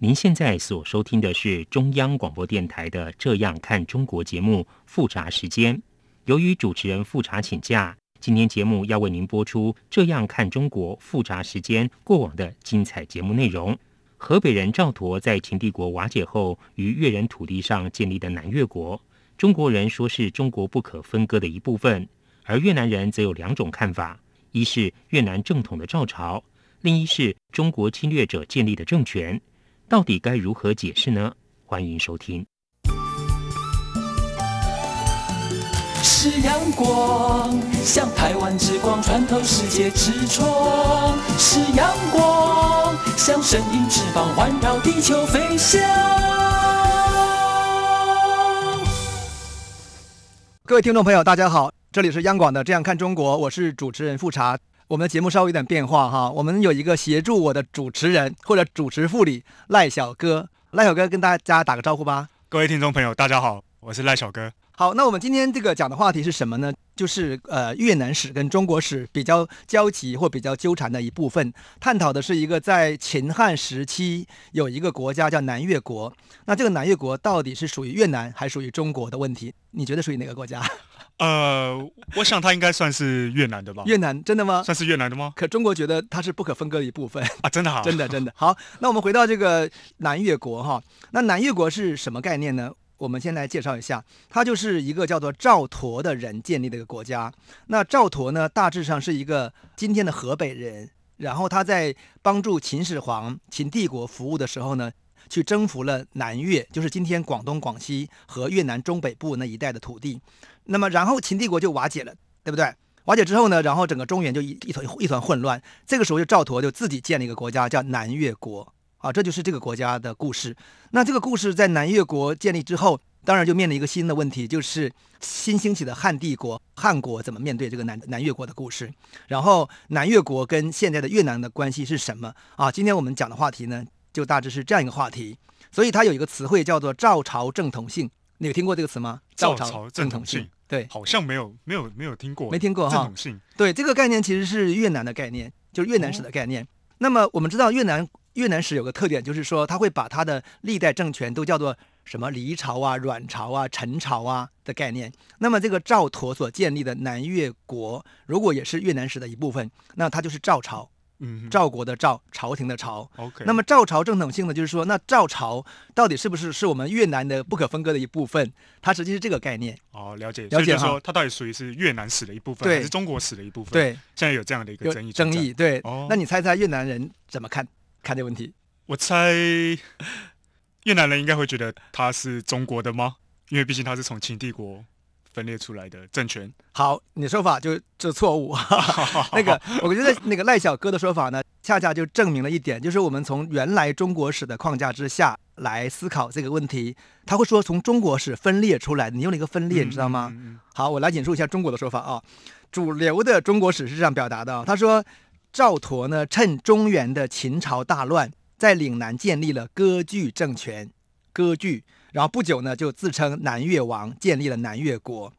您现在所收听的是中央广播电台的《这样看中国》节目复查时间。由于主持人复查请假，今天节目要为您播出《这样看中国》复查时间过往的精彩节目内容。河北人赵佗在秦帝国瓦解后，于越人土地上建立的南越国，中国人说是中国不可分割的一部分，而越南人则有两种看法：一是越南正统的赵朝。另一是中国侵略者建立的政权，到底该如何解释呢？欢迎收听。是阳光，像台湾之光穿透世界之窗；是阳光，像神鹰翅膀环绕地球飞翔。各位听众朋友，大家好，这里是央广的《这样看中国》，我是主持人富察。我们的节目稍微有点变化哈，我们有一个协助我的主持人或者主持副理赖小哥，赖小哥跟大家打个招呼吧。各位听众朋友，大家好，我是赖小哥。好，那我们今天这个讲的话题是什么呢？就是呃越南史跟中国史比较交集或比较纠缠的一部分，探讨的是一个在秦汉时期有一个国家叫南越国，那这个南越国到底是属于越南还是属于中国的问题？你觉得属于哪个国家？呃，我想它应该算是越南的吧。越南真的吗？算是越南的吗？可中国觉得它是不可分割的一部分啊！真的好，真的真的好。那我们回到这个南越国哈，那南越国是什么概念呢？我们先来介绍一下，它就是一个叫做赵佗的人建立的一个国家。那赵佗呢，大致上是一个今天的河北人，然后他在帮助秦始皇、秦帝国服务的时候呢，去征服了南越，就是今天广东、广西和越南中北部那一带的土地。那么，然后秦帝国就瓦解了，对不对？瓦解之后呢，然后整个中原就一一团一团混乱。这个时候，就赵佗就自己建了一个国家，叫南越国。啊，这就是这个国家的故事。那这个故事在南越国建立之后，当然就面临一个新的问题，就是新兴起的汉帝国，汉国怎么面对这个南南越国的故事？然后，南越国跟现在的越南的关系是什么？啊，今天我们讲的话题呢，就大致是这样一个话题。所以它有一个词汇叫做“赵朝正统性”，你有听过这个词吗？赵朝正统性。对，好像没有，没有，没有听过，没听过哈。正统性，对，这个概念其实是越南的概念，就是越南史的概念。哦、那么我们知道越南越南史有个特点，就是说它会把它的历代政权都叫做什么黎朝啊、阮朝啊、陈朝啊的概念。那么这个赵佗所建立的南越国，如果也是越南史的一部分，那它就是赵朝。嗯，赵国的赵，朝廷的朝。OK，那么赵朝正统性呢，就是说，那赵朝到底是不是是我们越南的不可分割的一部分？它实际是这个概念。哦，了解，了解哈。说它到底属于是越南史的一部分，还是中国史的一部分？对，现在有这样的一个争议。争议，对。哦，那你猜猜越南人怎么看看这个问题？我猜越南人应该会觉得它是中国的吗？因为毕竟它是从秦帝国。分裂出来的政权，好，你的说法就这错误。那个，我觉得那个赖小哥的说法呢，恰恰就证明了一点，就是我们从原来中国史的框架之下来思考这个问题。他会说从中国史分裂出来，你用了一个分裂，你知道吗？好，我来引述一下中国的说法啊。主流的中国史是这样表达的，他说赵佗呢，趁中原的秦朝大乱，在岭南建立了割据政权，割据。然后不久呢，就自称南越王，建立了南越国。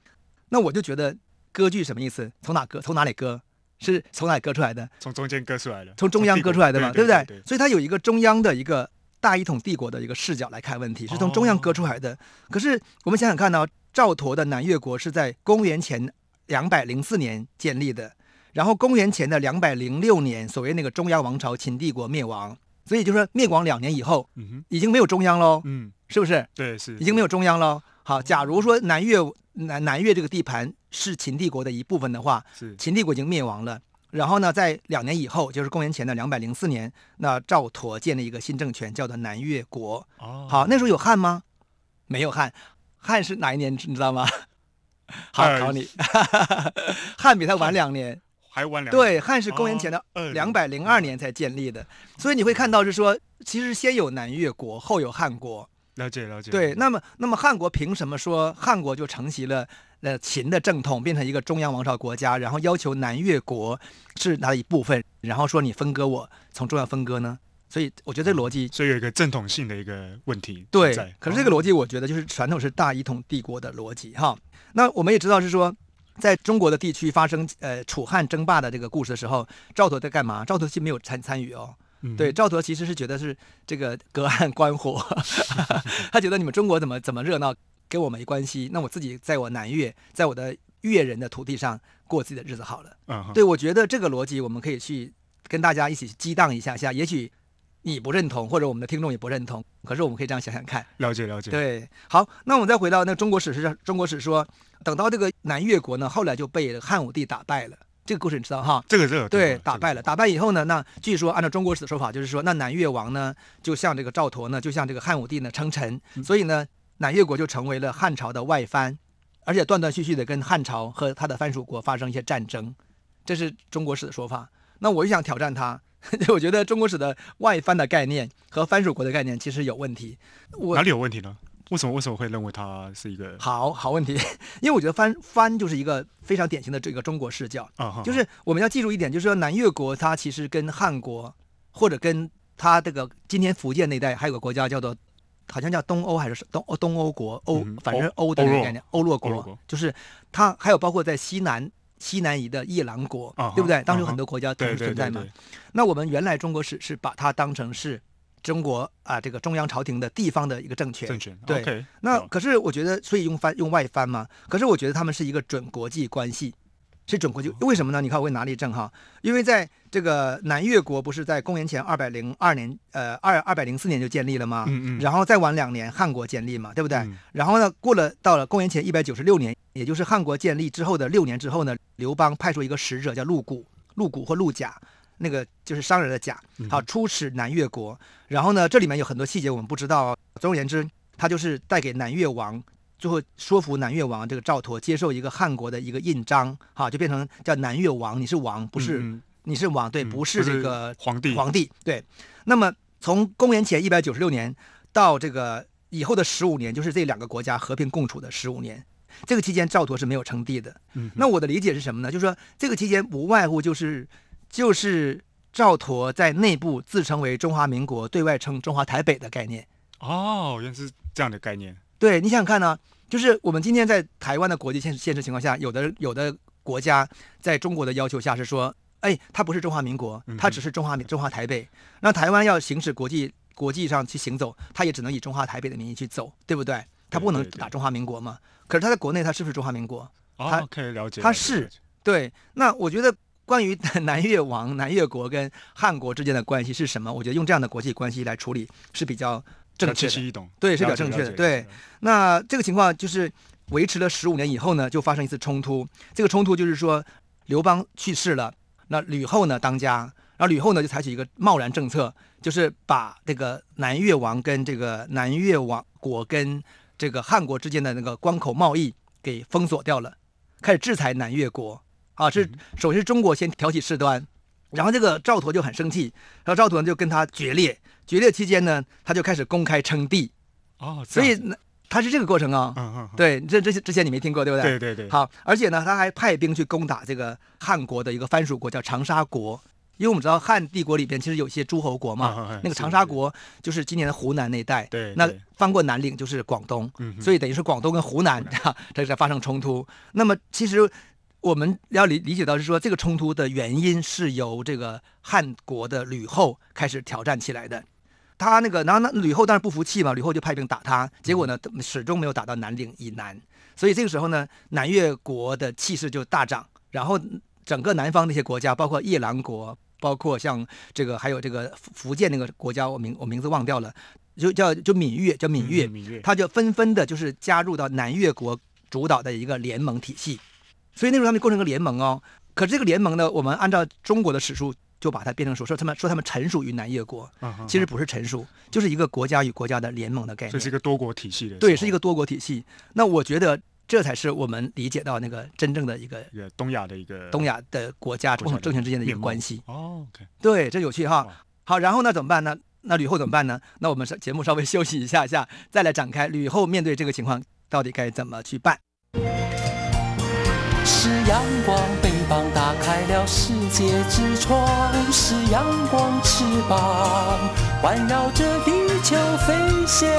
那我就觉得割据什么意思？从哪割？从哪里割？是从哪割出来的？从中间割出来的，从中央割出来的嘛，对不对？所以它有一个中央的一个大一统帝国的一个视角来看问题，是从中央割出来的。哦、可是我们想想看呢，赵佗的南越国是在公元前两百零四年建立的，然后公元前的两百零六年，所谓那个中央王朝秦帝国灭亡。所以就是说，灭亡两年以后，已经没有中央喽，嗯，是不是？对，是，已经没有中央了。好，假如说南越南南越这个地盘是秦帝国的一部分的话，是秦帝国已经灭亡了。然后呢，在两年以后，就是公元前的两百零四年，那赵佗建立一个新政权，叫做南越国。哦，好，那时候有汉吗？没有汉，汉是哪一年？你知道吗？好，考你，汉比他晚两年。还晚两年。对，汉是公元前的两百零二年才建立的，哦、所以你会看到是说，其实先有南越国，后有汉国。了解了解。对，那么那么汉国凭什么说汉国就承袭了呃秦的正统，变成一个中央王朝国家，然后要求南越国是它的一部分，然后说你分割我，从中央分割呢？所以我觉得这个逻辑，嗯，所以有一个正统性的一个问题。对，可是这个逻辑我觉得就是传统是大一统帝国的逻辑哈。那我们也知道是说，在中国的地区发生呃楚汉争霸的这个故事的时候，赵佗在干嘛？赵佗其实没有参参与哦。嗯、对，赵佗其实是觉得是这个隔岸观火，他觉得你们中国怎么怎么热闹，跟我没关系。那我自己在我南越，在我的越人的土地上过自己的日子好了。嗯，对，我觉得这个逻辑我们可以去跟大家一起激荡一下下，也许。你不认同，或者我们的听众也不认同，可是我们可以这样想想看。了解了解。对，好，那我们再回到那中国史上，中国史说，等到这个南越国呢，后来就被汉武帝打败了。这个故事你知道哈？这个这个。对，打败了，打败以后呢，那据说按照中国史的说法，就是说，那南越王呢，就向这个赵佗呢，就向这个汉武帝呢称臣，所以呢，南越国就成为了汉朝的外藩，而且断断续续的跟汉朝和他的藩属国发生一些战争，这是中国史的说法。那我就想挑战他。我觉得中国史的外藩的概念和藩属国的概念其实有问题。我哪里有问题呢？为什么为什么会认为它是一个好好问题？因为我觉得藩藩就是一个非常典型的这个中国视角啊，就是我们要记住一点，就是说南越国它其实跟汉国或者跟它这个今天福建那一带还有个国家叫做好像叫东欧还是东欧东欧国欧，反正欧的概念欧洛国，就是它还有包括在西南。西南夷的夜郎国，啊、对不对？当时有很多国家同时存在嘛。那我们原来中国史是把它当成是中国啊，这个中央朝廷的地方的一个政权。政权。对。Okay, 那可是我觉得，所以用翻用外翻嘛。可是我觉得他们是一个准国际关系。是准国际，为什么呢？你看我会拿例证哈，因为在这个南越国不是在公元前二百零二年，呃，二二百零四年就建立了吗？嗯嗯。然后再晚两年，汉国建立嘛，对不对？嗯、然后呢，过了到了公元前一百九十六年，也就是汉国建立之后的六年之后呢，刘邦派出一个使者叫陆贾，陆贾或陆贾，那个就是商人的甲，好出使南越国。然后呢，这里面有很多细节我们不知道。总而言之，他就是带给南越王。最后说服南越王这个赵佗接受一个汉国的一个印章，哈，就变成叫南越王，你是王，不是、嗯、你是王，对，不是这个皇帝，皇帝，对。那么从公元前一百九十六年到这个以后的十五年，就是这两个国家和平共处的十五年，这个期间赵佗是没有称帝的。嗯，那我的理解是什么呢？就是说这个期间无外乎就是就是赵佗在内部自称为中华民国，对外称中华台北的概念。哦，原来是这样的概念。对，你想想看呢，就是我们今天在台湾的国际现实现实情况下，有的有的国家在中国的要求下是说，哎，它不是中华民国，它只是中华民中华台北。那台湾要行使国际国际上去行走，它也只能以中华台北的名义去走，对不对？它不能打中华民国嘛。可是它在国内，它是不是中华民国？它可以了解，它是对。那我觉得关于 南越王、南越国跟汉国之间的关系是什么？我觉得用这样的国际关系来处理是比较。正确的，对，是比较正确的。对，那这个情况就是维持了十五年以后呢，就发生一次冲突。这个冲突就是说，刘邦去世了，那吕后呢当家，然后吕后呢就采取一个贸然政策，就是把这个南越王跟这个南越王国跟这个汉国之间的那个关口贸易给封锁掉了，开始制裁南越国。啊，是首先是中国先挑起事端，然后这个赵佗就很生气，然后赵佗就跟他决裂。决裂期间呢，他就开始公开称帝，哦，所以他是这个过程啊、哦，嗯嗯，对，这这些之前你没听过对不对？对对对。好，而且呢，他还派兵去攻打这个汉国的一个藩属国叫长沙国，因为我们知道汉帝国里边其实有些诸侯国嘛，嗯、那个长沙国就是今年的湖南那一带，对，那翻过南岭就是广东，所以等于是广东跟湖南 在发生冲突。那么其实我们要理理解到是说，这个冲突的原因是由这个汉国的吕后开始挑战起来的。他那个，然后那吕后当然不服气嘛，吕后就派兵打他，结果呢，始终没有打到南岭以南，所以这个时候呢，南越国的气势就大涨，然后整个南方那些国家，包括夜郎国，包括像这个还有这个福建那个国家，我名我名字忘掉了，就叫就闽越，叫闽越，闽越，他就纷纷的就是加入到南越国主导的一个联盟体系，所以那时候他们构成一个联盟哦，可是这个联盟呢，我们按照中国的史书。就把它变成说说他们说他们臣属于南越国，其实不是臣属，就是一个国家与国家的联盟的概念。这是一个多国体系的。对，是一个多国体系。那我觉得这才是我们理解到那个真正的一个东亚的一个东亚的国家政权之间的一个关系。哦。对，这有趣哈。好，然后呢怎么办呢？那吕后怎么办呢？那我们节目稍微休息一下下，再来展开。吕后面对这个情况，到底该怎么去办？是阳光，翅膀打开了世界之窗；是阳光，翅膀环绕着地球飞翔。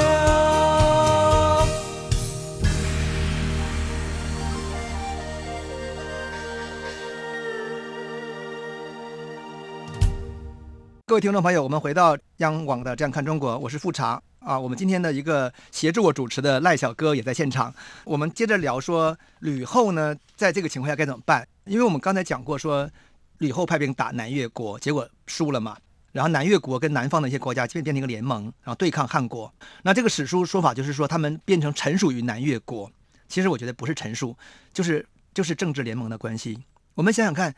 各位听众朋友，我们回到央广的《这样看中国》，我是富察啊。我们今天的一个协助我主持的赖小哥也在现场。我们接着聊说，吕后呢，在这个情况下该怎么办？因为我们刚才讲过说，吕后派兵打南越国，结果输了嘛。然后南越国跟南方的一些国家就变成一个联盟，然后对抗汉国。那这个史书说法就是说，他们变成臣属于南越国。其实我觉得不是臣属，就是就是政治联盟的关系。我们想想看，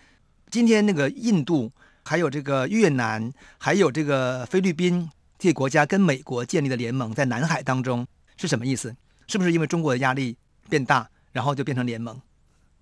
今天那个印度。还有这个越南，还有这个菲律宾这些国家跟美国建立的联盟，在南海当中是什么意思？是不是因为中国的压力变大，然后就变成联盟？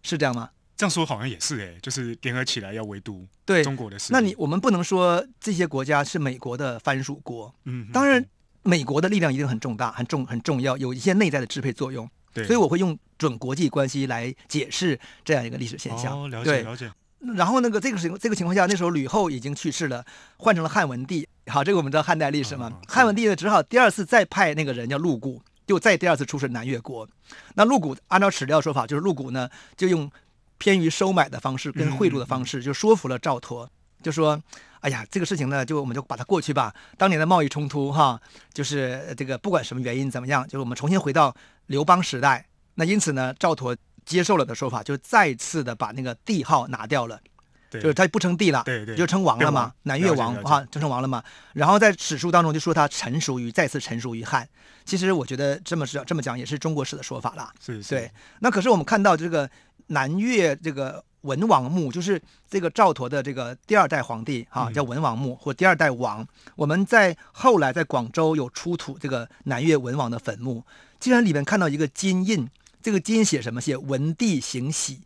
是这样吗？这样说好像也是哎，就是联合起来要围堵对中国的事。那你我们不能说这些国家是美国的藩属国，嗯，当然美国的力量一定很重大、很重、很重要，有一些内在的支配作用。对，所以我会用准国际关系来解释这样一个历史现象。哦，了解，了解。然后那个这个情这个情况下，那时候吕后已经去世了，换成了汉文帝。好，这个我们知道汉代历史嘛。汉文帝呢，只好第二次再派那个人叫陆贾，就再第二次出使南越国。那陆贾按照史料说法，就是陆贾呢就用偏于收买的方式跟贿赂的方式，就说服了赵佗，就说：“哎呀，这个事情呢，就我们就把它过去吧。当年的贸易冲突哈，就是这个不管什么原因怎么样，就是我们重新回到刘邦时代。那因此呢，赵佗。”接受了的说法，就再次的把那个帝号拿掉了，对就是他不称帝了，对对，就称王了嘛，南越王啊，就称王了嘛。然后在史书当中就说他臣属于，再次臣属于汉。其实我觉得这么是这么讲也是中国史的说法啦。是，是，对。那可是我们看到这个南越这个文王墓，就是这个赵佗的这个第二代皇帝哈、啊，叫文王墓、嗯、或第二代王。我们在后来在广州有出土这个南越文王的坟墓，竟然里面看到一个金印。这个金写什么？写文帝行玺，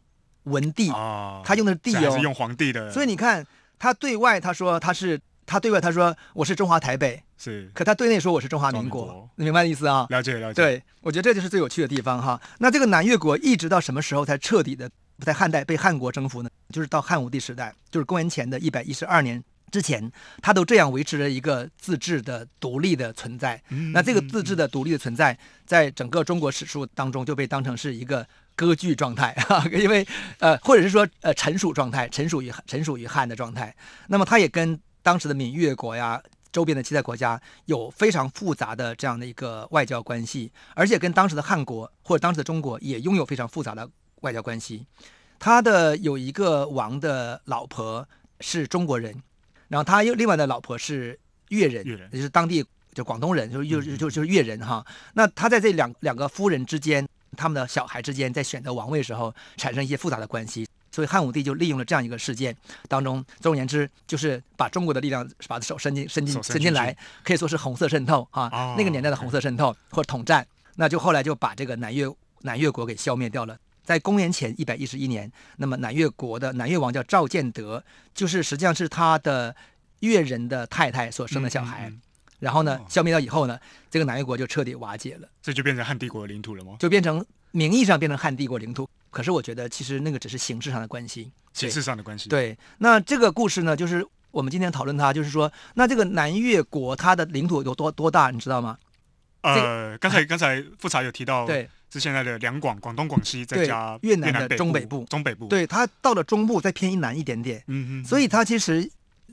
文帝，哦、他用的是帝哦，是用皇帝的。所以你看，他对外他说他是，他对外他说我是中华台北，是，可他对内说我是中华民国，国你明白意思啊？了解了解。对，我觉得这就是最有趣的地方哈。那这个南越国一直到什么时候才彻底的在汉代被汉国征服呢？就是到汉武帝时代，就是公元前的一百一十二年。之前，他都这样维持着一个自治的独立的存在。那这个自治的独立的存在，在整个中国史书当中就被当成是一个割据状态，因为呃，或者是说呃，臣属状态，臣属于臣属于汉的状态。那么，他也跟当时的闽越国呀、周边的其他国家有非常复杂的这样的一个外交关系，而且跟当时的汉国或者当时的中国也拥有非常复杂的外交关系。他的有一个王的老婆是中国人。然后他又另外的老婆是越人，越人也就是当地就广东人，就是就就就是越人哈。那他在这两两个夫人之间，他们的小孩之间，在选择王位的时候产生一些复杂的关系，所以汉武帝就利用了这样一个事件当中，总而言之就是把中国的力量把手伸进伸进伸进来，可以说是红色渗透啊，哦、那个年代的红色渗透或者统战，那就后来就把这个南越南越国给消灭掉了。在公元前一百一十一年，那么南越国的南越王叫赵建德，就是实际上是他的越人的太太所生的小孩。嗯嗯、然后呢，消灭掉以后呢，这个南越国就彻底瓦解了。这就变成汉帝国的领土了吗？就变成名义上变成汉帝国领土，可是我觉得其实那个只是形式上的关系，形式上的关系。对，那这个故事呢，就是我们今天讨论它，就是说，那这个南越国它的领土有多多大，你知道吗？呃，刚才刚才富察有提到，对。是现在的两广，广东、广西，再加越南的中北部，中北部。对，它到了中部再偏一南一点点。嗯嗯。所以它其实，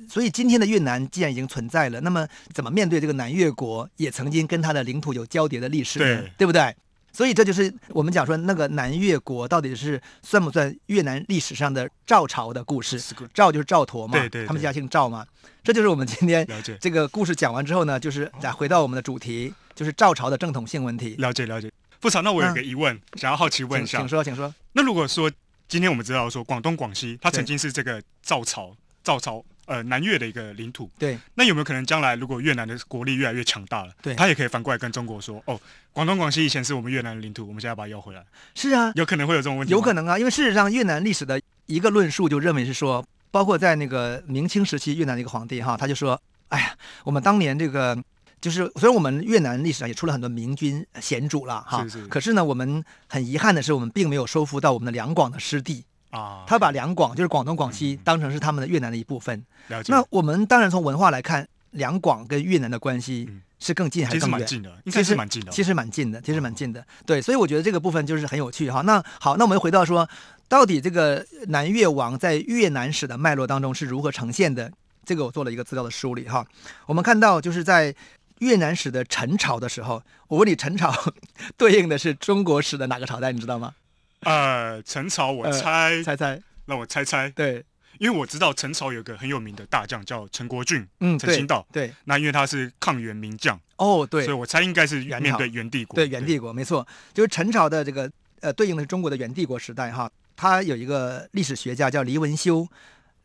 所以今天的越南既然已经存在了，那么怎么面对这个南越国，也曾经跟它的领土有交叠的历史？对，对不对？所以这就是我们讲说，那个南越国到底是算不算越南历史上的赵朝的故事？赵就是赵佗嘛，对对，他们家姓赵嘛。这就是我们今天这个故事讲完之后呢，就是再回到我们的主题，就是赵朝的正统性问题。了解了解。富察，那我有个疑问，嗯、想要好奇问一下，请说，请说。那如果说今天我们知道说广东、广西，它曾经是这个赵朝、赵朝呃南越的一个领土，对。那有没有可能将来如果越南的国力越来越强大了，对，他也可以反过来跟中国说，哦，广东、广西以前是我们越南的领土，我们现在把它要回来？是啊，有可能会有这种问题。有可能啊，因为事实上越南历史的一个论述就认为是说，包括在那个明清时期越南的一个皇帝哈，他就说。哎呀，我们当年这个就是虽然我们越南历史上也出了很多明君贤主了哈，是是可是呢，我们很遗憾的是，我们并没有收复到我们的两广的失地啊。他把两广就是广东、广西当成是他们的越南的一部分。了解。那我们当然从文化来看，两广跟越南的关系是更近还是更远？其实蛮近的，应该是蛮近的。其实蛮近的，其实蛮近的。对，所以我觉得这个部分就是很有趣哈。那好，那我们回到说，到底这个南越王在越南史的脉络当中是如何呈现的？这个我做了一个资料的梳理哈。我们看到就是在越南史的陈朝的时候，我问你，陈朝 对应的是中国史的哪个朝代？你知道吗？呃，陈朝，我猜，呃、猜猜，让我猜猜。对，因为我知道陈朝有个很有名的大将叫陈国俊，嗯，陈清道。对，那因为他是抗元名将，哦，对，所以我猜应该是面对元帝国。对，元帝国没错，就是陈朝的这个呃，对应的是中国的元帝国时代哈。他有一个历史学家叫黎文修。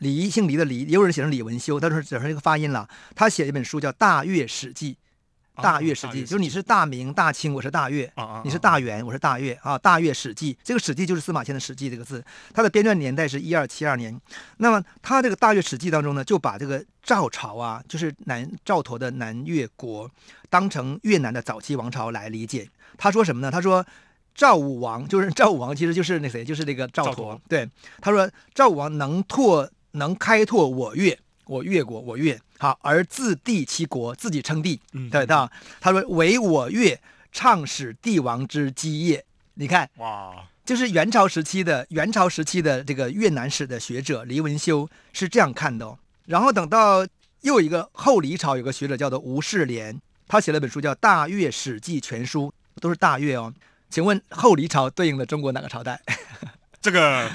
黎姓黎的黎，也有人写成李文修，但是只是一个发音了。他写一本书叫《大越史记》，《大越史记》就是你是大明、大清，我是大越；你是大元，我是大越啊。《大越史记》这个“史记”就是司马迁的《史记》这个字，它的编撰年代是一二七二年。那么他这个《大越史记》当中呢，就把这个赵朝啊，就是南赵佗的南越国，当成越南的早期王朝来理解。他说什么呢？他说赵武王就是赵武王，其实就是那谁，就是那个赵佗。赵佗对，他说赵武王能拓。能开拓我越，我越国，我越好，而自帝其国，自己称帝，嗯对吧？他说唯我越倡始帝王之基业。你看，哇，就是元朝时期的元朝时期的这个越南史的学者黎文修是这样看的哦。然后等到又有一个后黎朝有个学者叫做吴世廉，他写了本书叫《大越史记全书》，都是大越哦。请问后黎朝对应的中国哪个朝代？这个。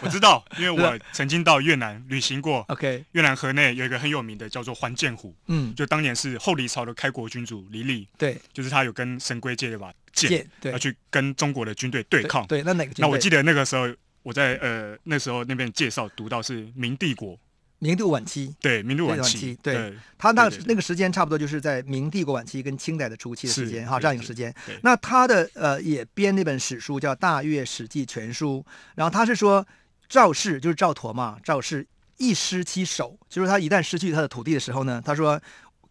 我知道，因为 我曾经到越南旅行过。OK，越南河内有一个很有名的叫做还剑湖，嗯，就当年是后黎朝的开国君主黎利，对，就是他有跟神龟借了把剑，对，要去跟中国的军队对抗。对，对，那哪个？那我记得那个时候我在呃那时候那边介绍读到是明帝国。明帝晚期，对，明帝晚期，对，对他那那个时间差不多就是在明帝国晚期跟清代的初期的时间，哈，这样一个时间。那他的呃也编那本史书叫《大越史记全书》，然后他是说赵氏就是赵佗嘛，赵氏一失其首，就是他一旦失去他的土地的时候呢，他说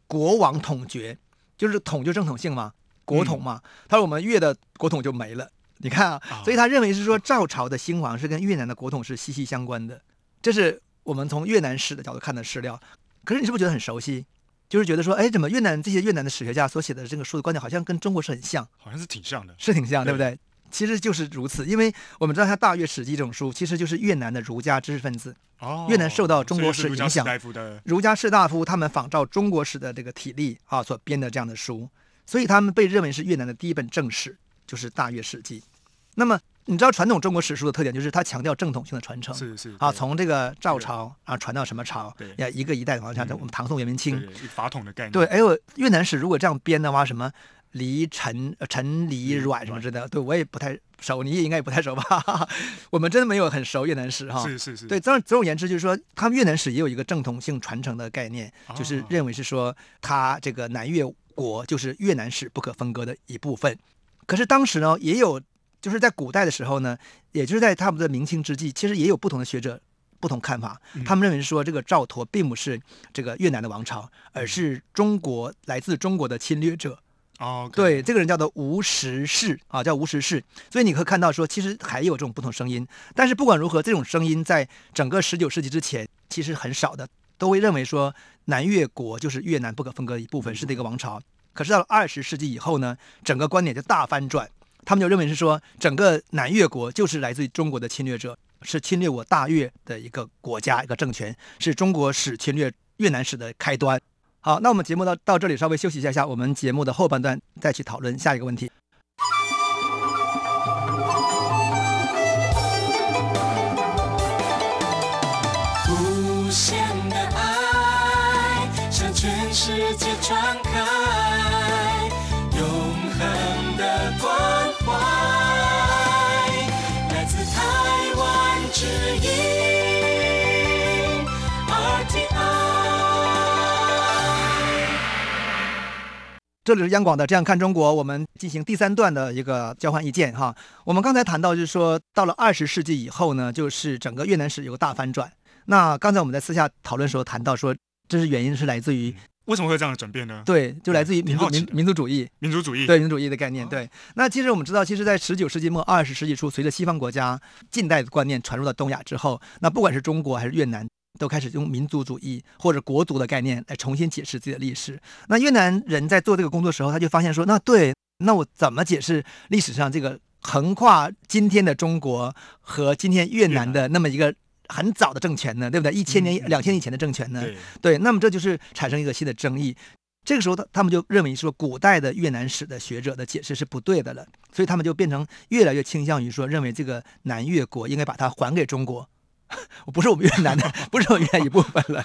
国王统绝，就是统就正统性嘛，国统嘛，嗯、他说我们越的国统就没了。你看啊，所以他认为是说赵朝的兴亡是跟越南的国统是息息相关的，这是。我们从越南史的角度看的史料，可是你是不是觉得很熟悉？就是觉得说，哎，怎么越南这些越南的史学家所写的这个书的观点，好像跟中国是很像，好像是挺像的，是挺像，对，对不对？其实就是如此，因为我们知道像《大越史记》这种书，其实就是越南的儒家知识分子，哦，越南受到中国史影响，儒家士大夫他们仿照中国史的这个体例啊所编的这样的书，所以他们被认为是越南的第一本正史，就是《大越史记》。那么。你知道传统中国史书的特点就是它强调正统性的传承，是是啊，从这个赵朝啊传到什么朝，对，要一个一代往下，我们唐宋元明清，法统的概念。对，哎呦，越南史如果这样编的话，什么黎陈陈黎阮什么之类的，对我也不太熟，你也应该也不太熟吧？我们真的没有很熟越南史哈。是是是。对，总总而言之，就是说他们越南史也有一个正统性传承的概念，就是认为是说他这个南越国就是越南史不可分割的一部分。可是当时呢，也有。就是在古代的时候呢，也就是在他们的明清之际，其实也有不同的学者不同看法。他们认为说，这个赵佗并不是这个越南的王朝，而是中国来自中国的侵略者。哦，对，这个人叫做吴石氏啊，叫吴石氏。所以你可以看到说，其实还有这种不同声音。但是不管如何，这种声音在整个十九世纪之前其实很少的，都会认为说南越国就是越南不可分割的一部分，是这个王朝。可是到了二十世纪以后呢，整个观点就大翻转。他们就认为是说，整个南越国就是来自于中国的侵略者，是侵略我大越的一个国家、一个政权，是中国史侵略越南史的开端。好，那我们节目到到这里稍微休息一下下，我们节目的后半段再去讨论下一个问题。这里是央广的《这样看中国》，我们进行第三段的一个交换意见哈。我们刚才谈到，就是说到了二十世纪以后呢，就是整个越南史有个大翻转。那刚才我们在私下讨论的时候谈到说，这是原因是来自于为什么会有这样的转变呢？对，就来自于民族民民族主义。民族主义。对民族主义的概念，哦对。那其实我们知道，其实，在十九世纪末、二十世纪初，随着西方国家近代的观念传入到东亚之后，那不管是中国还是越南，都开始用民族主义或者国族的概念来重新解释自己的历史。那越南人在做这个工作的时候，他就发现说，那对，那我怎么解释历史上这个横跨今天的中国和今天越南的那么一个很早的政权呢？对不对？一千年、两千年以前的政权呢？对，对，那么这就是产生一个新的争议。这个时候，他他们就认为说，古代的越南史的学者的解释是不对的了，所以他们就变成越来越倾向于说，认为这个南越国应该把它还给中国，不是我们越南的，不是我们越南一部分了。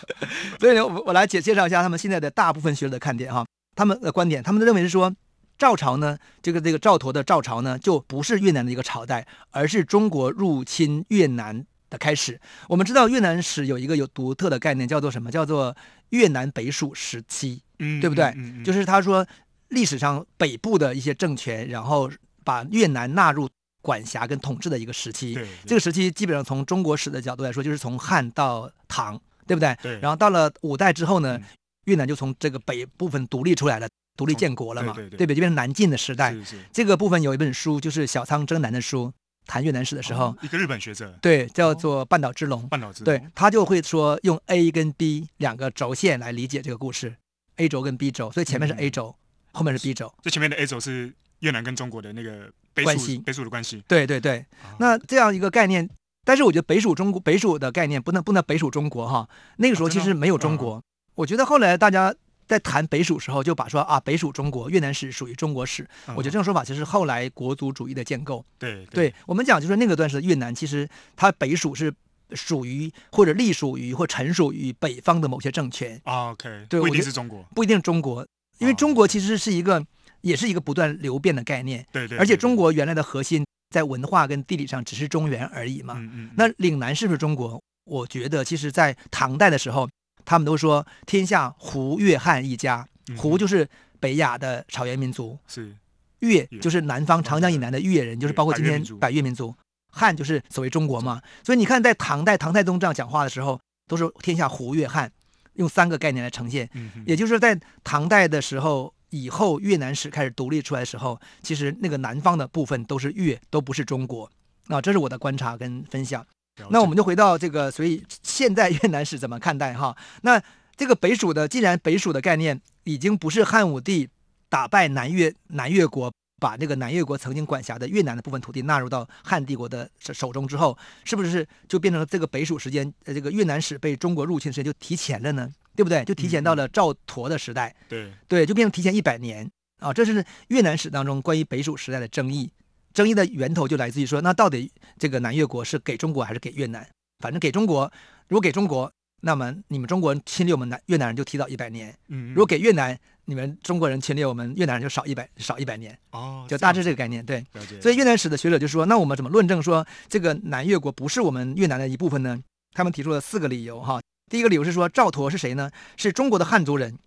所以呢，我我来介介绍一下他们现在的大部分学者的看点哈，他们的观点，他们认为是说，赵朝呢，这个这个赵佗的赵朝呢，就不是越南的一个朝代，而是中国入侵越南的开始。我们知道越南史有一个有独特的概念，叫做什么？叫做越南北属时期。嗯，对不对？嗯嗯嗯、就是他说历史上北部的一些政权，然后把越南纳入管辖跟统治的一个时期。对，这个时期基本上从中国史的角度来说，就是从汉到唐，对不对？对。然后到了五代之后呢，嗯、越南就从这个北部分独立出来了，独立建国了嘛，对对对，对不对？就变成南晋的时代。是是。这个部分有一本书，就是小仓征南的书，谈越南史的时候，哦、一个日本学者，对，叫做半岛之龙。半岛之龙。对，他就会说用 A 跟 B 两个轴线来理解这个故事。A 轴跟 B 轴，所以前面是 A 轴，嗯、后面是 B 轴。最前面的 A 轴是越南跟中国的那个北属关系，北属的关系。对对对。啊、那这样一个概念，但是我觉得北属中国，北属的概念不能不能北属中国哈。那个时候其实没有中国。啊、我觉得后来大家在谈北属时候，就把说啊北属中国，越南史属于中国史。啊、我觉得这种说法其实是后来国族主义的建构。对对，对，我们讲就是那个段时越南其实它北属是。属于或者隶属于或臣属于北方的某些政权啊，OK，对，不一定是中国，不一定是中国，因为中国其实是一个，也是一个不断流变的概念，对对，而且中国原来的核心在文化跟地理上只是中原而已嘛，嗯嗯，那岭南是不是中国？我觉得其实，在唐代的时候，他们都说天下胡越汉一家，胡就是北亚的草原民族，是。越就是南方长江以南的越人，就是包括今天百越民族。汉就是所谓中国嘛，所以你看，在唐代唐太宗这样讲话的时候，都是天下胡越汉，用三个概念来呈现。也就是说，在唐代的时候以后，越南史开始独立出来的时候，其实那个南方的部分都是越，都不是中国。啊，这是我的观察跟分享。那我们就回到这个，所以现在越南史怎么看待哈？那这个北蜀的，既然北蜀的概念已经不是汉武帝打败南越南越国。把那个南越国曾经管辖的越南的部分土地纳入到汉帝国的手中之后，是不是就变成了这个北蜀时间？呃，这个越南史被中国入侵时间就提前了呢？对不对？就提前到了赵佗的时代。对对，就变成提前一百年啊！这是越南史当中关于北蜀时代的争议。争议的源头就来自于说，那到底这个南越国是给中国还是给越南？反正给中国，如果给中国，那么你们中国人侵略我们南越南人就提早一百年。嗯，如果给越南。你们中国人侵略我们越南人就少一百少一百年哦，就大致这个概念对。了解。所以越南史的学者就说，那我们怎么论证说这个南越国不是我们越南的一部分呢？他们提出了四个理由哈。第一个理由是说赵佗是谁呢？是中国的汉族人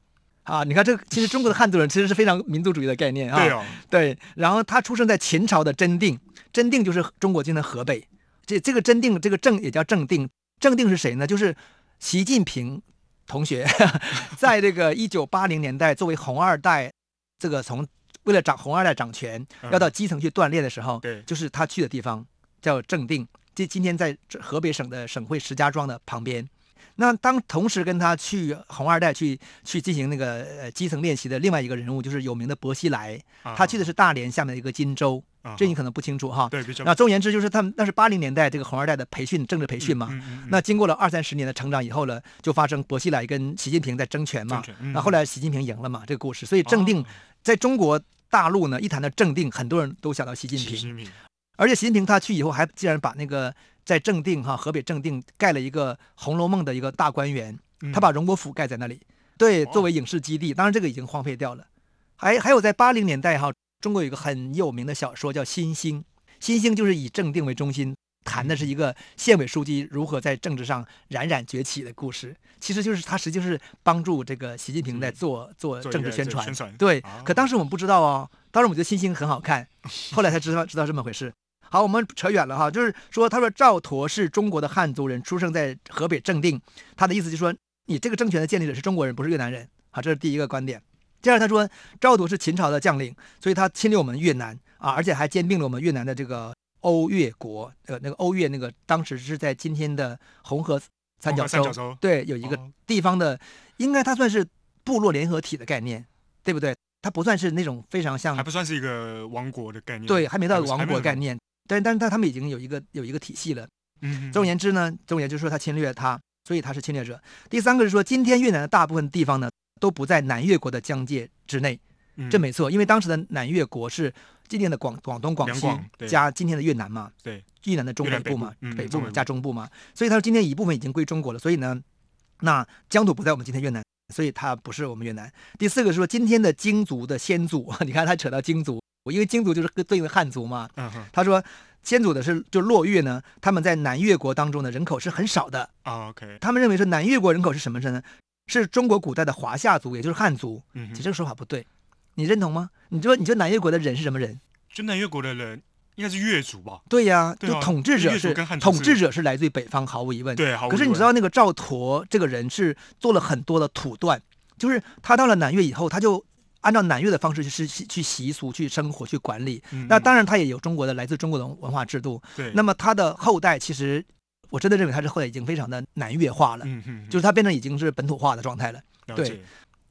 啊。你看这个，其实中国的汉族人其实是非常民族主义的概念啊。对哦。对。然后他出生在秦朝的真定，真定就是中国今天的河北。这这个真定这个正也叫正定，正定是谁呢？就是习近平。同学，在这个一九八零年代，作为红二代，这个从为了掌红二代掌权，要到基层去锻炼的时候，对，就是他去的地方叫正定，这今天在河北省的省会石家庄的旁边。那当同时跟他去红二代去去进行那个呃基层练习的另外一个人物，就是有名的薄熙来，他去的是大连下面的一个金州。这你可能不清楚哈。对，比较。那总而言之，就是他们那是八零年代这个红二代的培训，政治培训嘛。嗯嗯嗯、那经过了二三十年的成长以后呢，就发生薄熙来跟习近平在争权嘛。嗯、那后来习近平赢了嘛，这个故事。所以正定、哦、在中国大陆呢，一谈到正定，很多人都想到习近平。而且习近平他去以后，还竟然把那个在正定哈河北正定盖了一个《红楼梦》的一个大观园，他把荣国府盖在那里，对，作为影视基地。当然这个已经荒废掉了。还还有在八零年代哈，中国有一个很有名的小说叫《新星》。新星就是以正定为中心，谈的是一个县委书记如何在政治上冉冉崛起的故事。其实就是他实际就是帮助这个习近平在做、嗯、做政治宣传。宣传对，啊、可当时我们不知道哦，当时我们觉得新星很好看，后来才知道知道这么回事。好，我们扯远了哈，就是说他说赵佗是中国的汉族人，出生在河北正定，他的意思就是说你这个政权的建立者是中国人，不是越南人好，这是第一个观点。第二，他说赵佗是秦朝的将领，所以他侵略我们越南啊，而且还兼并了我们越南的这个欧越国。呃，那个欧越那个当时是在今天的红河三角洲，角洲对，有一个地方的，哦、应该它算是部落联合体的概念，对不对？它不算是那种非常像，还不算是一个王国的概念，对，还没到王国概念。但但是他他们已经有一个有一个体系了。嗯，总而言之呢，总而言之说他侵略他，所以他是侵略者。第三个是说，今天越南的大部分地方呢。都不在南越国的疆界之内，嗯、这没错，因为当时的南越国是今天的广广东广西加今天的越南嘛，对，越南的中北部嘛，北部，嗯、北部加中部嘛，所以他说今天一部分已经归中国了，所以呢，那疆土不在我们今天越南，所以它不是我们越南。第四个是说今天的京族的先祖，你看他扯到京族，因为金族就是对应的汉族嘛，嗯、哼他说先祖的是就落越呢，他们在南越国当中的人口是很少的啊，OK，他们认为说南越国人口是什么人呢？是中国古代的华夏族，也就是汉族。嗯实这个说法不对，你认同吗？你说，你说南越国的人是什么人？就南越国的人应该是越族吧？对呀，就统治者是，是统治者是来自于北方，毫无疑问。对，可是你知道那个赵佗这个人是做了很多的土断，就是他到了南越以后，他就按照南越的方式去去习俗、去生活、去管理。嗯、那当然，他也有中国的来自中国的文化制度。对，那么他的后代其实。我真的认为他是后来已经非常的南越化了，嗯、哼哼就是他变成已经是本土化的状态了。了。对，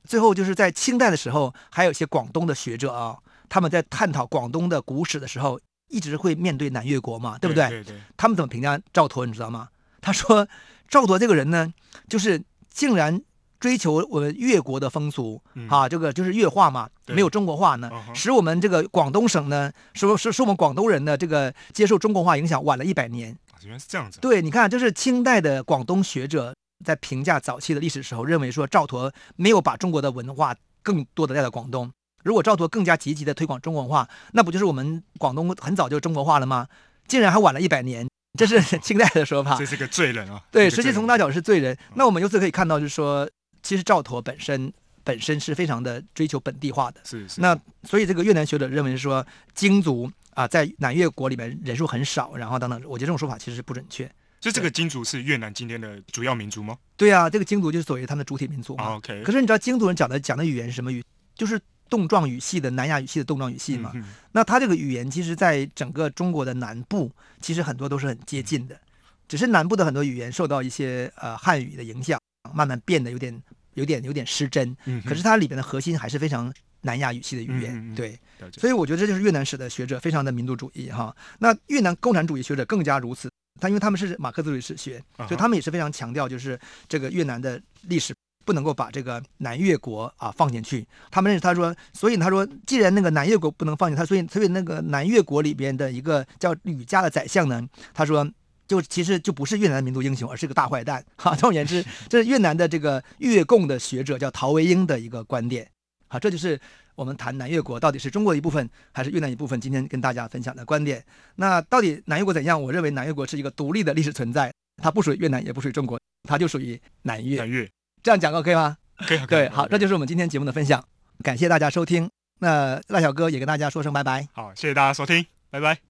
最后就是在清代的时候，还有一些广东的学者啊，他们在探讨广东的古史的时候，一直会面对南越国嘛，对不对？对，对对。他们怎么评价赵佗，你知道吗？他说赵佗这个人呢，就是竟然追求我们越国的风俗，嗯、啊，这个就是越化嘛，没有中国化呢，嗯、使我们这个广东省呢，使使使我们广东人的这个接受中国化影响晚了一百年。原来是这样子。对，你看，就是清代的广东学者在评价早期的历史时候，认为说赵佗没有把中国的文化更多的带到广东。如果赵佗更加积极的推广中国文化，那不就是我们广东很早就中国化了吗？竟然还晚了一百年，这是清代的说法。这是个罪人啊！对，实际从大角是罪人。那我们由此可以看到，就是说，其实赵佗本身本身是非常的追求本地化的。是是。那所以这个越南学者认为说，京族。啊，在南越国里面人数很少，然后等等，我觉得这种说法其实是不准确。就这个京族是越南今天的主要民族吗？对啊，这个京族就是所谓他们的主体民族 OK。可是你知道京族人讲的讲的语言是什么语？就是动状语系的南亚语系的动状语系嘛。嗯、那他这个语言其实，在整个中国的南部，其实很多都是很接近的，只是南部的很多语言受到一些呃汉语的影响，慢慢变得有点有点有点失真。嗯、可是它里边的核心还是非常。南亚语系的语言，对，所以我觉得这就是越南史的学者非常的民族主义哈。那越南共产主义学者更加如此，他因为他们是马克思主义史学，所以他们也是非常强调，就是这个越南的历史不能够把这个南越国啊放进去。他们认识他说，所以他说，既然那个南越国不能放进他，所以所以那个南越国里边的一个叫吕家的宰相呢，他说就其实就不是越南的民族英雄，而是个大坏蛋。哈，总而言之，这是越南的这个越共的学者叫陶维英的一个观点。好，这就是我们谈南越国到底是中国的一部分还是越南一部分。今天跟大家分享的观点。那到底南越国怎样？我认为南越国是一个独立的历史存在，它不属于越南，也不属于中国，它就属于南越。南越这样讲 OK 吗？可以。对，好，这就是我们今天节目的分享。感谢大家收听。那赖小哥也跟大家说声拜拜。好，谢谢大家收听，拜拜。